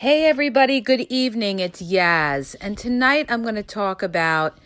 Hey, everybody, good evening. It's Yaz, and tonight I'm going to talk about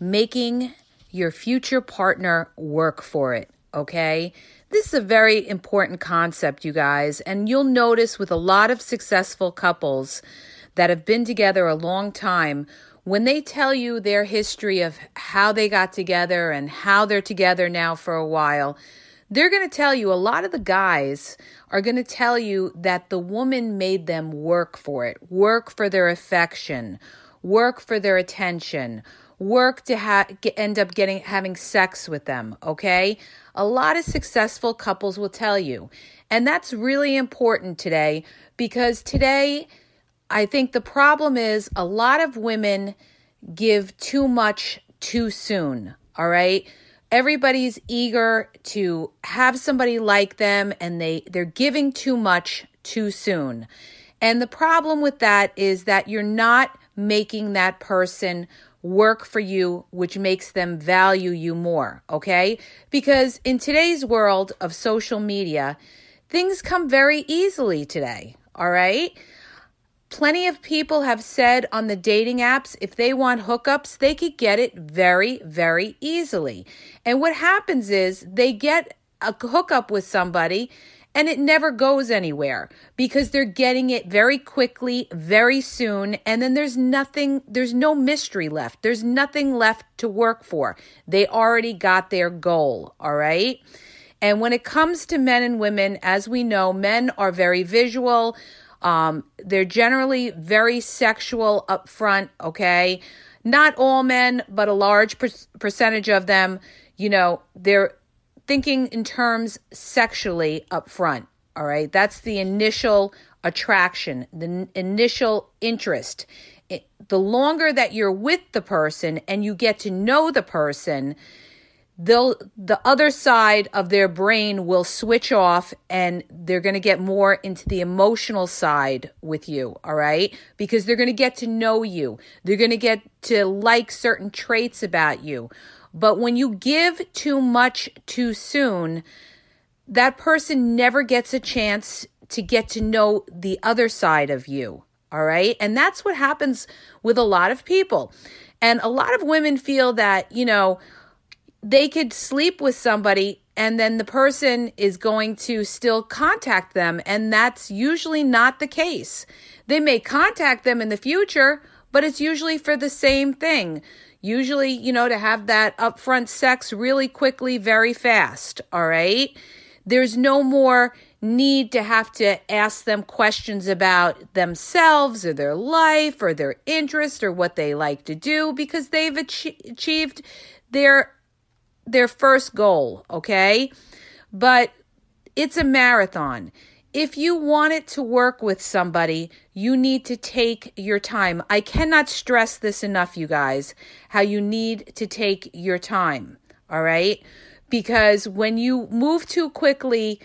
making your future partner work for it. Okay? This is a very important concept, you guys, and you'll notice with a lot of successful couples that have been together a long time, when they tell you their history of how they got together and how they're together now for a while, they're going to tell you a lot of the guys are going to tell you that the woman made them work for it, work for their affection, work for their attention, work to ha- get, end up getting having sex with them, okay? A lot of successful couples will tell you. And that's really important today because today I think the problem is a lot of women give too much too soon, all right? Everybody's eager to have somebody like them and they they're giving too much too soon. And the problem with that is that you're not making that person work for you, which makes them value you more, okay? Because in today's world of social media, things come very easily today, all right? Plenty of people have said on the dating apps if they want hookups, they could get it very, very easily. And what happens is they get a hookup with somebody and it never goes anywhere because they're getting it very quickly, very soon, and then there's nothing, there's no mystery left. There's nothing left to work for. They already got their goal, all right? And when it comes to men and women, as we know, men are very visual. Um, they're generally very sexual up front, okay? Not all men, but a large per- percentage of them, you know, they're thinking in terms sexually up front, all right? That's the initial attraction, the n- initial interest. It, the longer that you're with the person and you get to know the person, they'll the other side of their brain will switch off and they're going to get more into the emotional side with you all right? Because they're going to get to know you. They're going to get to like certain traits about you. But when you give too much too soon that person never gets a chance to get to know the other side of you all right? And that's what happens with a lot of people. And a lot of women feel that you know they could sleep with somebody and then the person is going to still contact them. And that's usually not the case. They may contact them in the future, but it's usually for the same thing. Usually, you know, to have that upfront sex really quickly, very fast. All right. There's no more need to have to ask them questions about themselves or their life or their interest or what they like to do because they've achieved their their first goal, okay? But it's a marathon. If you want it to work with somebody, you need to take your time. I cannot stress this enough, you guys, how you need to take your time, all right? Because when you move too quickly,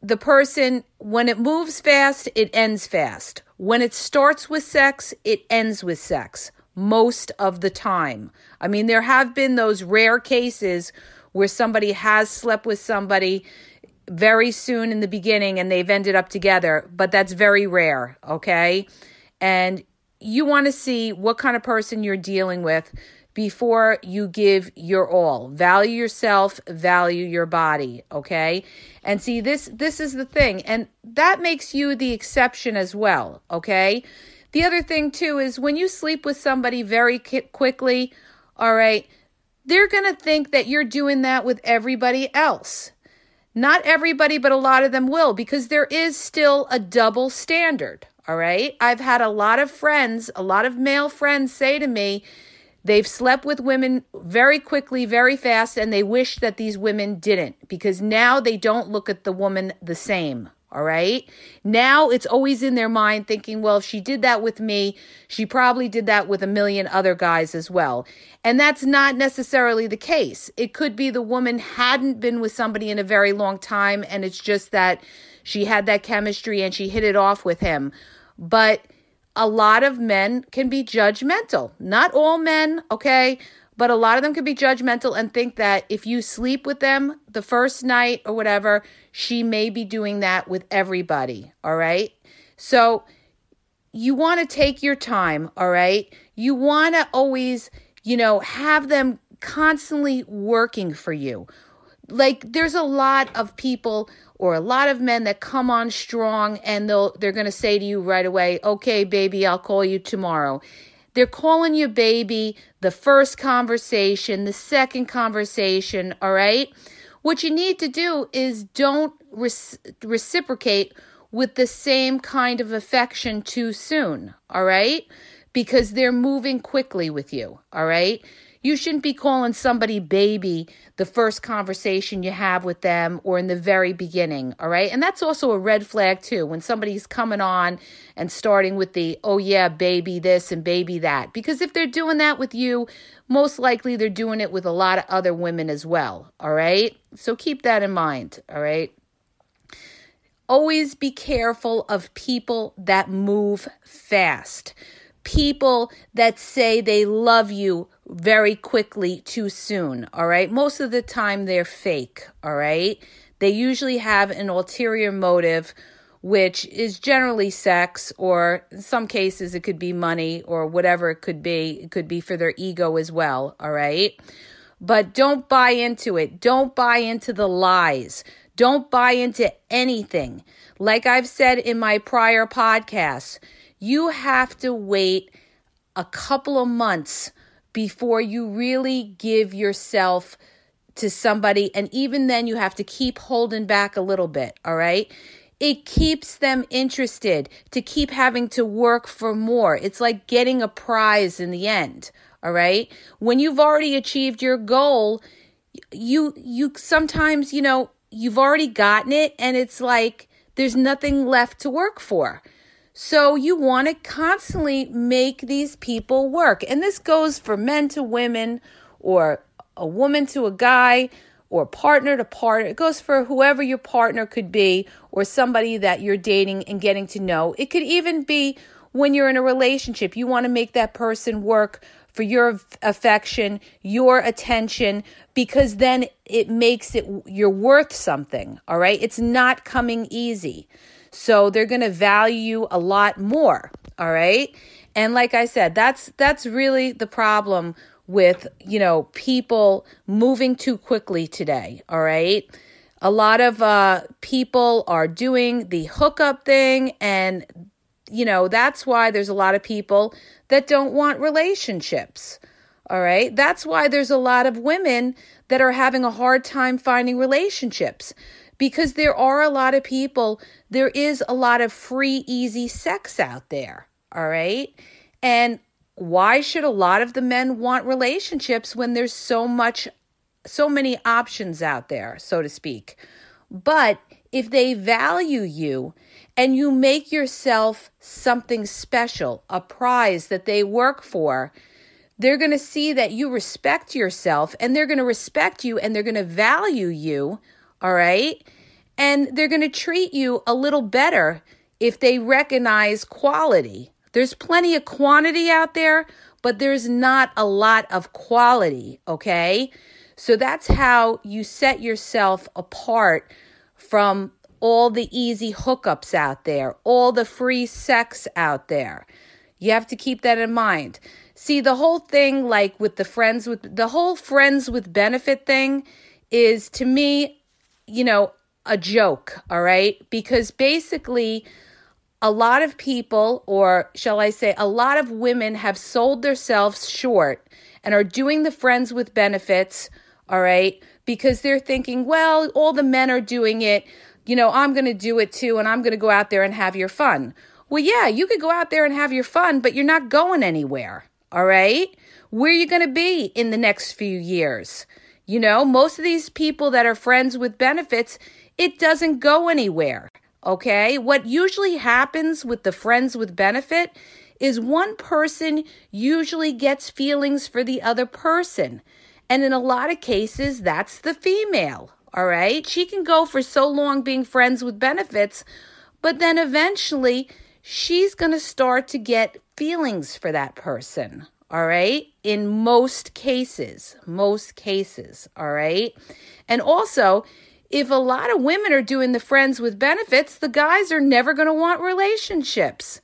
the person, when it moves fast, it ends fast. When it starts with sex, it ends with sex most of the time. I mean, there have been those rare cases where somebody has slept with somebody very soon in the beginning and they've ended up together, but that's very rare, okay? And you want to see what kind of person you're dealing with before you give your all. Value yourself, value your body, okay? And see this this is the thing and that makes you the exception as well, okay? The other thing, too, is when you sleep with somebody very quickly, all right, they're going to think that you're doing that with everybody else. Not everybody, but a lot of them will, because there is still a double standard. All right. I've had a lot of friends, a lot of male friends say to me, they've slept with women very quickly, very fast, and they wish that these women didn't because now they don't look at the woman the same. All right. Now it's always in their mind thinking, well, if she did that with me, she probably did that with a million other guys as well. And that's not necessarily the case. It could be the woman hadn't been with somebody in a very long time and it's just that she had that chemistry and she hit it off with him. But a lot of men can be judgmental. Not all men, okay? But a lot of them can be judgmental and think that if you sleep with them the first night or whatever, she may be doing that with everybody. All right. So you want to take your time, all right? You want to always, you know, have them constantly working for you. Like there's a lot of people or a lot of men that come on strong and they'll they're going to say to you right away, "Okay, baby, I'll call you tomorrow." They're calling you baby the first conversation, the second conversation, all right? What you need to do is don't reciprocate with the same kind of affection too soon, all right? Because they're moving quickly with you, all right? You shouldn't be calling somebody baby the first conversation you have with them or in the very beginning, all right? And that's also a red flag too when somebody's coming on and starting with the, oh yeah, baby this and baby that. Because if they're doing that with you, most likely they're doing it with a lot of other women as well, all right? So keep that in mind, all right? Always be careful of people that move fast. People that say they love you very quickly too soon, all right? Most of the time they're fake, all right? They usually have an ulterior motive, which is generally sex, or in some cases it could be money or whatever it could be. It could be for their ego as well, all right? But don't buy into it. Don't buy into the lies. Don't buy into anything. Like I've said in my prior podcasts, you have to wait a couple of months before you really give yourself to somebody. And even then, you have to keep holding back a little bit, all right? It keeps them interested to keep having to work for more. It's like getting a prize in the end, all right? When you've already achieved your goal, you you sometimes, you know, you've already gotten it and it's like there's nothing left to work for. So you want to constantly make these people work. And this goes for men to women or a woman to a guy or partner to partner. It goes for whoever your partner could be or somebody that you're dating and getting to know. It could even be when you're in a relationship. You want to make that person work for your affection, your attention, because then it makes it, you're worth something. All right. It's not coming easy. So they're going to value you a lot more. All right. And like I said, that's, that's really the problem with, you know, people moving too quickly today. All right. A lot of uh, people are doing the hookup thing and you know, that's why there's a lot of people that don't want relationships. All right. That's why there's a lot of women that are having a hard time finding relationships because there are a lot of people, there is a lot of free, easy sex out there. All right. And why should a lot of the men want relationships when there's so much, so many options out there, so to speak? But if they value you and you make yourself something special, a prize that they work for, they're going to see that you respect yourself and they're going to respect you and they're going to value you. All right. And they're going to treat you a little better if they recognize quality. There's plenty of quantity out there, but there's not a lot of quality. Okay. So that's how you set yourself apart from all the easy hookups out there, all the free sex out there. You have to keep that in mind. See, the whole thing, like with the friends with the whole friends with benefit thing, is to me, you know, a joke, all right? Because basically, a lot of people, or shall I say, a lot of women have sold themselves short and are doing the friends with benefits, all right? Because they're thinking, well, all the men are doing it you know, I'm going to do it too, and I'm going to go out there and have your fun. Well, yeah, you could go out there and have your fun, but you're not going anywhere. All right. Where are you going to be in the next few years? You know, most of these people that are friends with benefits, it doesn't go anywhere. Okay. What usually happens with the friends with benefit is one person usually gets feelings for the other person. And in a lot of cases, that's the female. All right. She can go for so long being friends with benefits, but then eventually she's going to start to get feelings for that person. All right. In most cases, most cases. All right. And also, if a lot of women are doing the friends with benefits, the guys are never going to want relationships.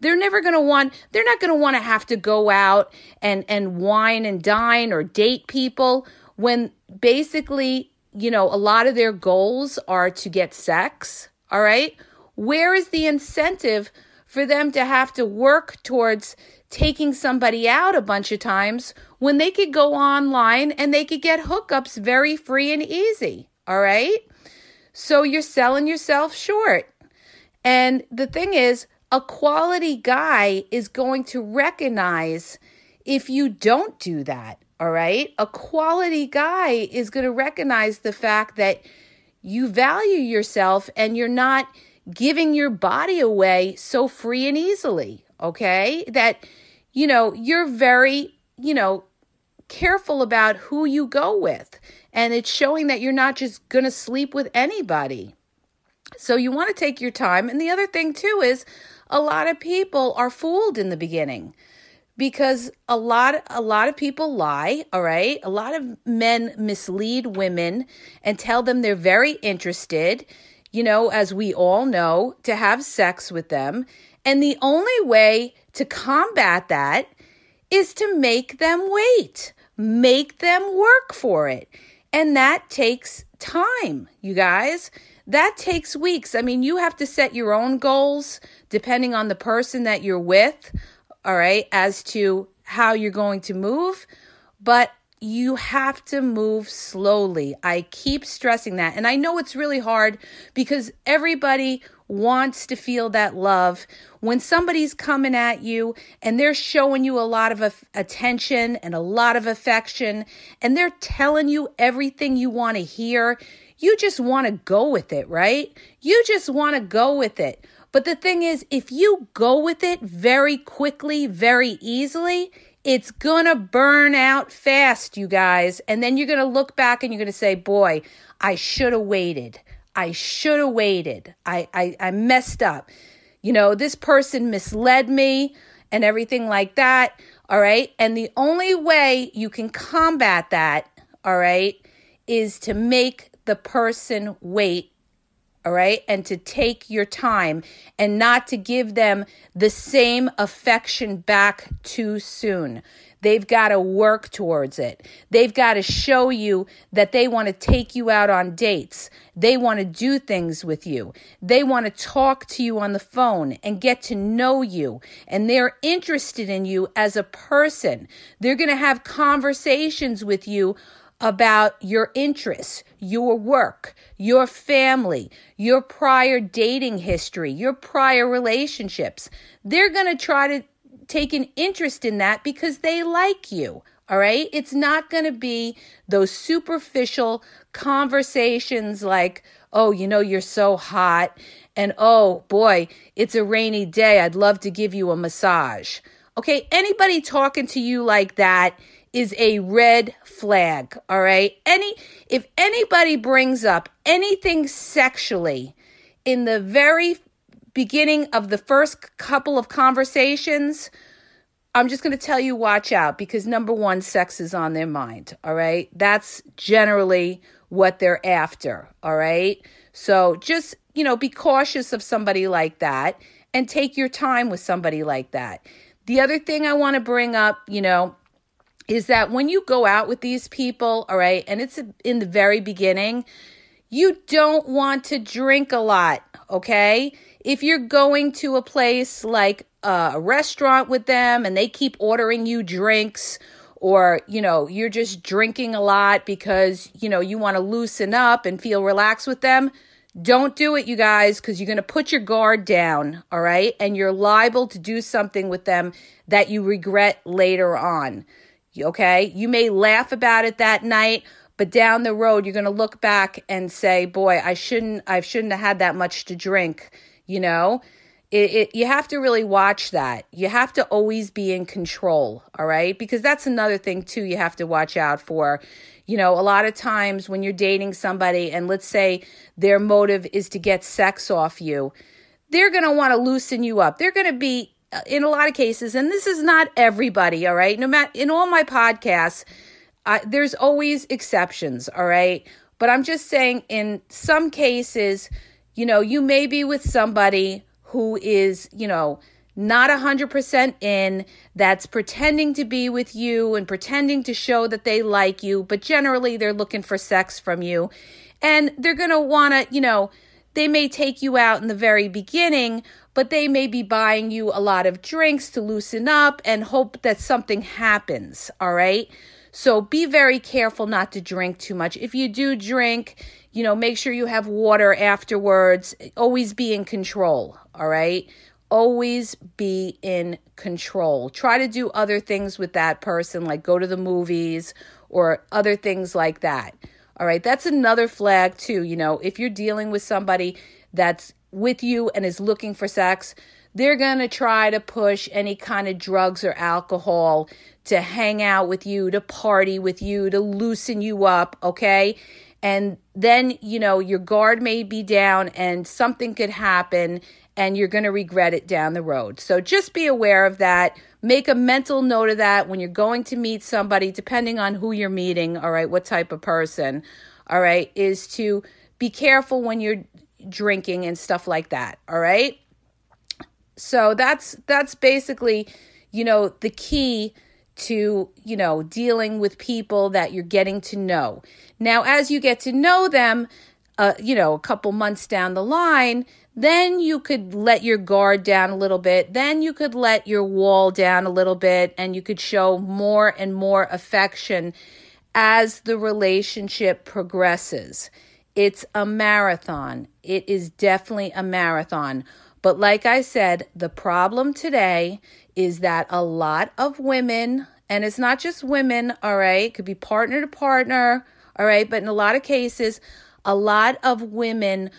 They're never going to want, they're not going to want to have to go out and, and wine and dine or date people when basically, you know, a lot of their goals are to get sex. All right. Where is the incentive for them to have to work towards taking somebody out a bunch of times when they could go online and they could get hookups very free and easy? All right. So you're selling yourself short. And the thing is, a quality guy is going to recognize if you don't do that. All right. A quality guy is going to recognize the fact that you value yourself and you're not giving your body away so free and easily. Okay. That, you know, you're very, you know, careful about who you go with. And it's showing that you're not just going to sleep with anybody. So you want to take your time. And the other thing, too, is a lot of people are fooled in the beginning because a lot a lot of people lie all right a lot of men mislead women and tell them they're very interested you know as we all know to have sex with them. And the only way to combat that is to make them wait make them work for it. And that takes time you guys. That takes weeks. I mean you have to set your own goals depending on the person that you're with all right, as to how you're going to move, but you have to move slowly. I keep stressing that. And I know it's really hard because everybody wants to feel that love. When somebody's coming at you and they're showing you a lot of attention and a lot of affection and they're telling you everything you want to hear, you just want to go with it, right? You just want to go with it. But the thing is, if you go with it very quickly, very easily, it's gonna burn out fast, you guys. And then you're gonna look back and you're gonna say, boy, I should have waited. I should have waited. I, I, I messed up. You know, this person misled me and everything like that. All right. And the only way you can combat that, all right, is to make the person wait all right, and to take your time and not to give them the same affection back too soon. They've got to work towards it. They've got to show you that they want to take you out on dates. They want to do things with you. They want to talk to you on the phone and get to know you. And they're interested in you as a person. They're going to have conversations with you about your interests, your work, your family, your prior dating history, your prior relationships. They're going to try to take an interest in that because they like you. All right. It's not going to be those superficial conversations like, oh, you know, you're so hot. And oh boy, it's a rainy day. I'd love to give you a massage. Okay. Anybody talking to you like that is a red flag, all right? Any if anybody brings up anything sexually in the very beginning of the first couple of conversations, I'm just going to tell you watch out because number 1 sex is on their mind, all right? That's generally what they're after, all right? So just, you know, be cautious of somebody like that and take your time with somebody like that. The other thing I want to bring up, you know, is that when you go out with these people, all right, and it's in the very beginning, you don't want to drink a lot, okay? If you're going to a place like a restaurant with them and they keep ordering you drinks, or you know you're just drinking a lot because you know you want to loosen up and feel relaxed with them don't do it you guys because you're going to put your guard down all right and you're liable to do something with them that you regret later on Okay. You may laugh about it that night, but down the road, you're going to look back and say, boy, I shouldn't, I shouldn't have had that much to drink. You know, it, it, you have to really watch that. You have to always be in control. All right. Because that's another thing too, you have to watch out for. You know, a lot of times when you're dating somebody and let's say their motive is to get sex off you, they're going to want to loosen you up. They're going to be in a lot of cases, and this is not everybody, all right? No matter in all my podcasts, I, there's always exceptions, all right? But I'm just saying, in some cases, you know, you may be with somebody who is, you know, not 100% in, that's pretending to be with you and pretending to show that they like you, but generally they're looking for sex from you. And they're going to want to, you know, they may take you out in the very beginning, but they may be buying you a lot of drinks to loosen up and hope that something happens. All right. So be very careful not to drink too much. If you do drink, you know, make sure you have water afterwards. Always be in control. All right. Always be in control. Try to do other things with that person, like go to the movies or other things like that. All right. That's another flag, too. You know, if you're dealing with somebody that's with you and is looking for sex, they're going to try to push any kind of drugs or alcohol to hang out with you, to party with you, to loosen you up. Okay. And then, you know, your guard may be down and something could happen and you're going to regret it down the road. So just be aware of that. Make a mental note of that when you're going to meet somebody, depending on who you're meeting, all right, what type of person, all right, is to be careful when you're drinking and stuff like that, all right? So that's that's basically, you know, the key to, you know, dealing with people that you're getting to know. Now, as you get to know them, uh, you know, a couple months down the line, then you could let your guard down a little bit. Then you could let your wall down a little bit and you could show more and more affection as the relationship progresses. It's a marathon. It is definitely a marathon. But like I said, the problem today is that a lot of women, and it's not just women, all right, it could be partner to partner, all right, but in a lot of cases, a lot of women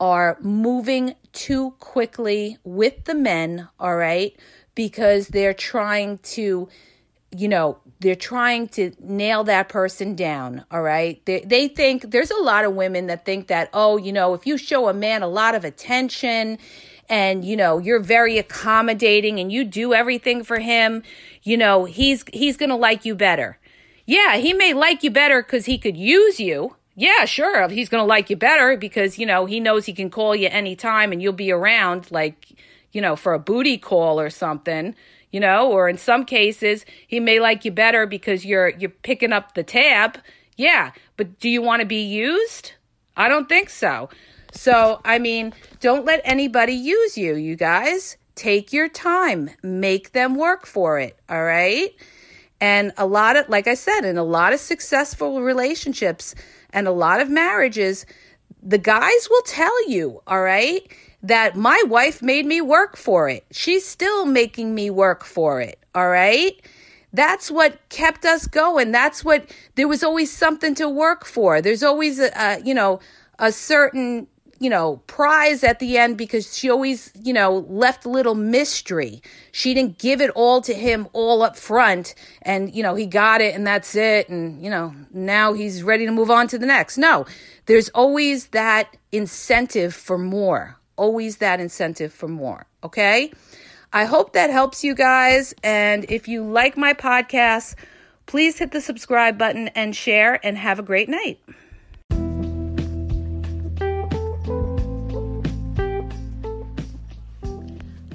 are moving too quickly with the men, all right, because they're trying to, you know, they're trying to nail that person down, all right? They, they think there's a lot of women that think that, oh, you know, if you show a man a lot of attention and, you know, you're very accommodating and you do everything for him, you know, he's he's going to like you better. Yeah, he may like you better cuz he could use you, yeah, sure, he's going to like you better because, you know, he knows he can call you anytime and you'll be around, like, you know, for a booty call or something, you know, or in some cases, he may like you better because you're you're picking up the tab. Yeah, but do you want to be used? I don't think so. So, I mean, don't let anybody use you, you guys. Take your time, make them work for it, all right? And a lot of, like I said, in a lot of successful relationships, and a lot of marriages, the guys will tell you, all right, that my wife made me work for it. She's still making me work for it, all right? That's what kept us going. That's what there was always something to work for. There's always a, a you know, a certain you know, prize at the end because she always, you know, left a little mystery. She didn't give it all to him all up front and, you know, he got it and that's it. And, you know, now he's ready to move on to the next. No, there's always that incentive for more. Always that incentive for more. Okay. I hope that helps you guys. And if you like my podcast, please hit the subscribe button and share and have a great night.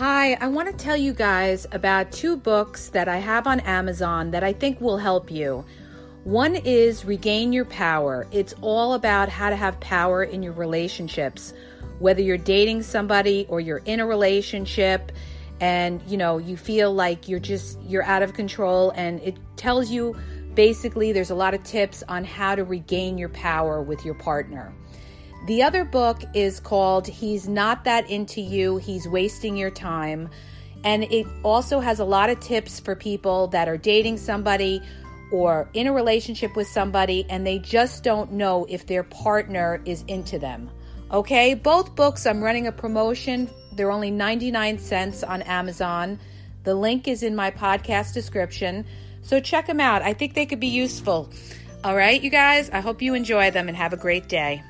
Hi, I want to tell you guys about two books that I have on Amazon that I think will help you. One is Regain Your Power. It's all about how to have power in your relationships, whether you're dating somebody or you're in a relationship and you know, you feel like you're just you're out of control and it tells you basically there's a lot of tips on how to regain your power with your partner. The other book is called He's Not That Into You, He's Wasting Your Time. And it also has a lot of tips for people that are dating somebody or in a relationship with somebody and they just don't know if their partner is into them. Okay, both books, I'm running a promotion. They're only 99 cents on Amazon. The link is in my podcast description. So check them out. I think they could be useful. All right, you guys, I hope you enjoy them and have a great day.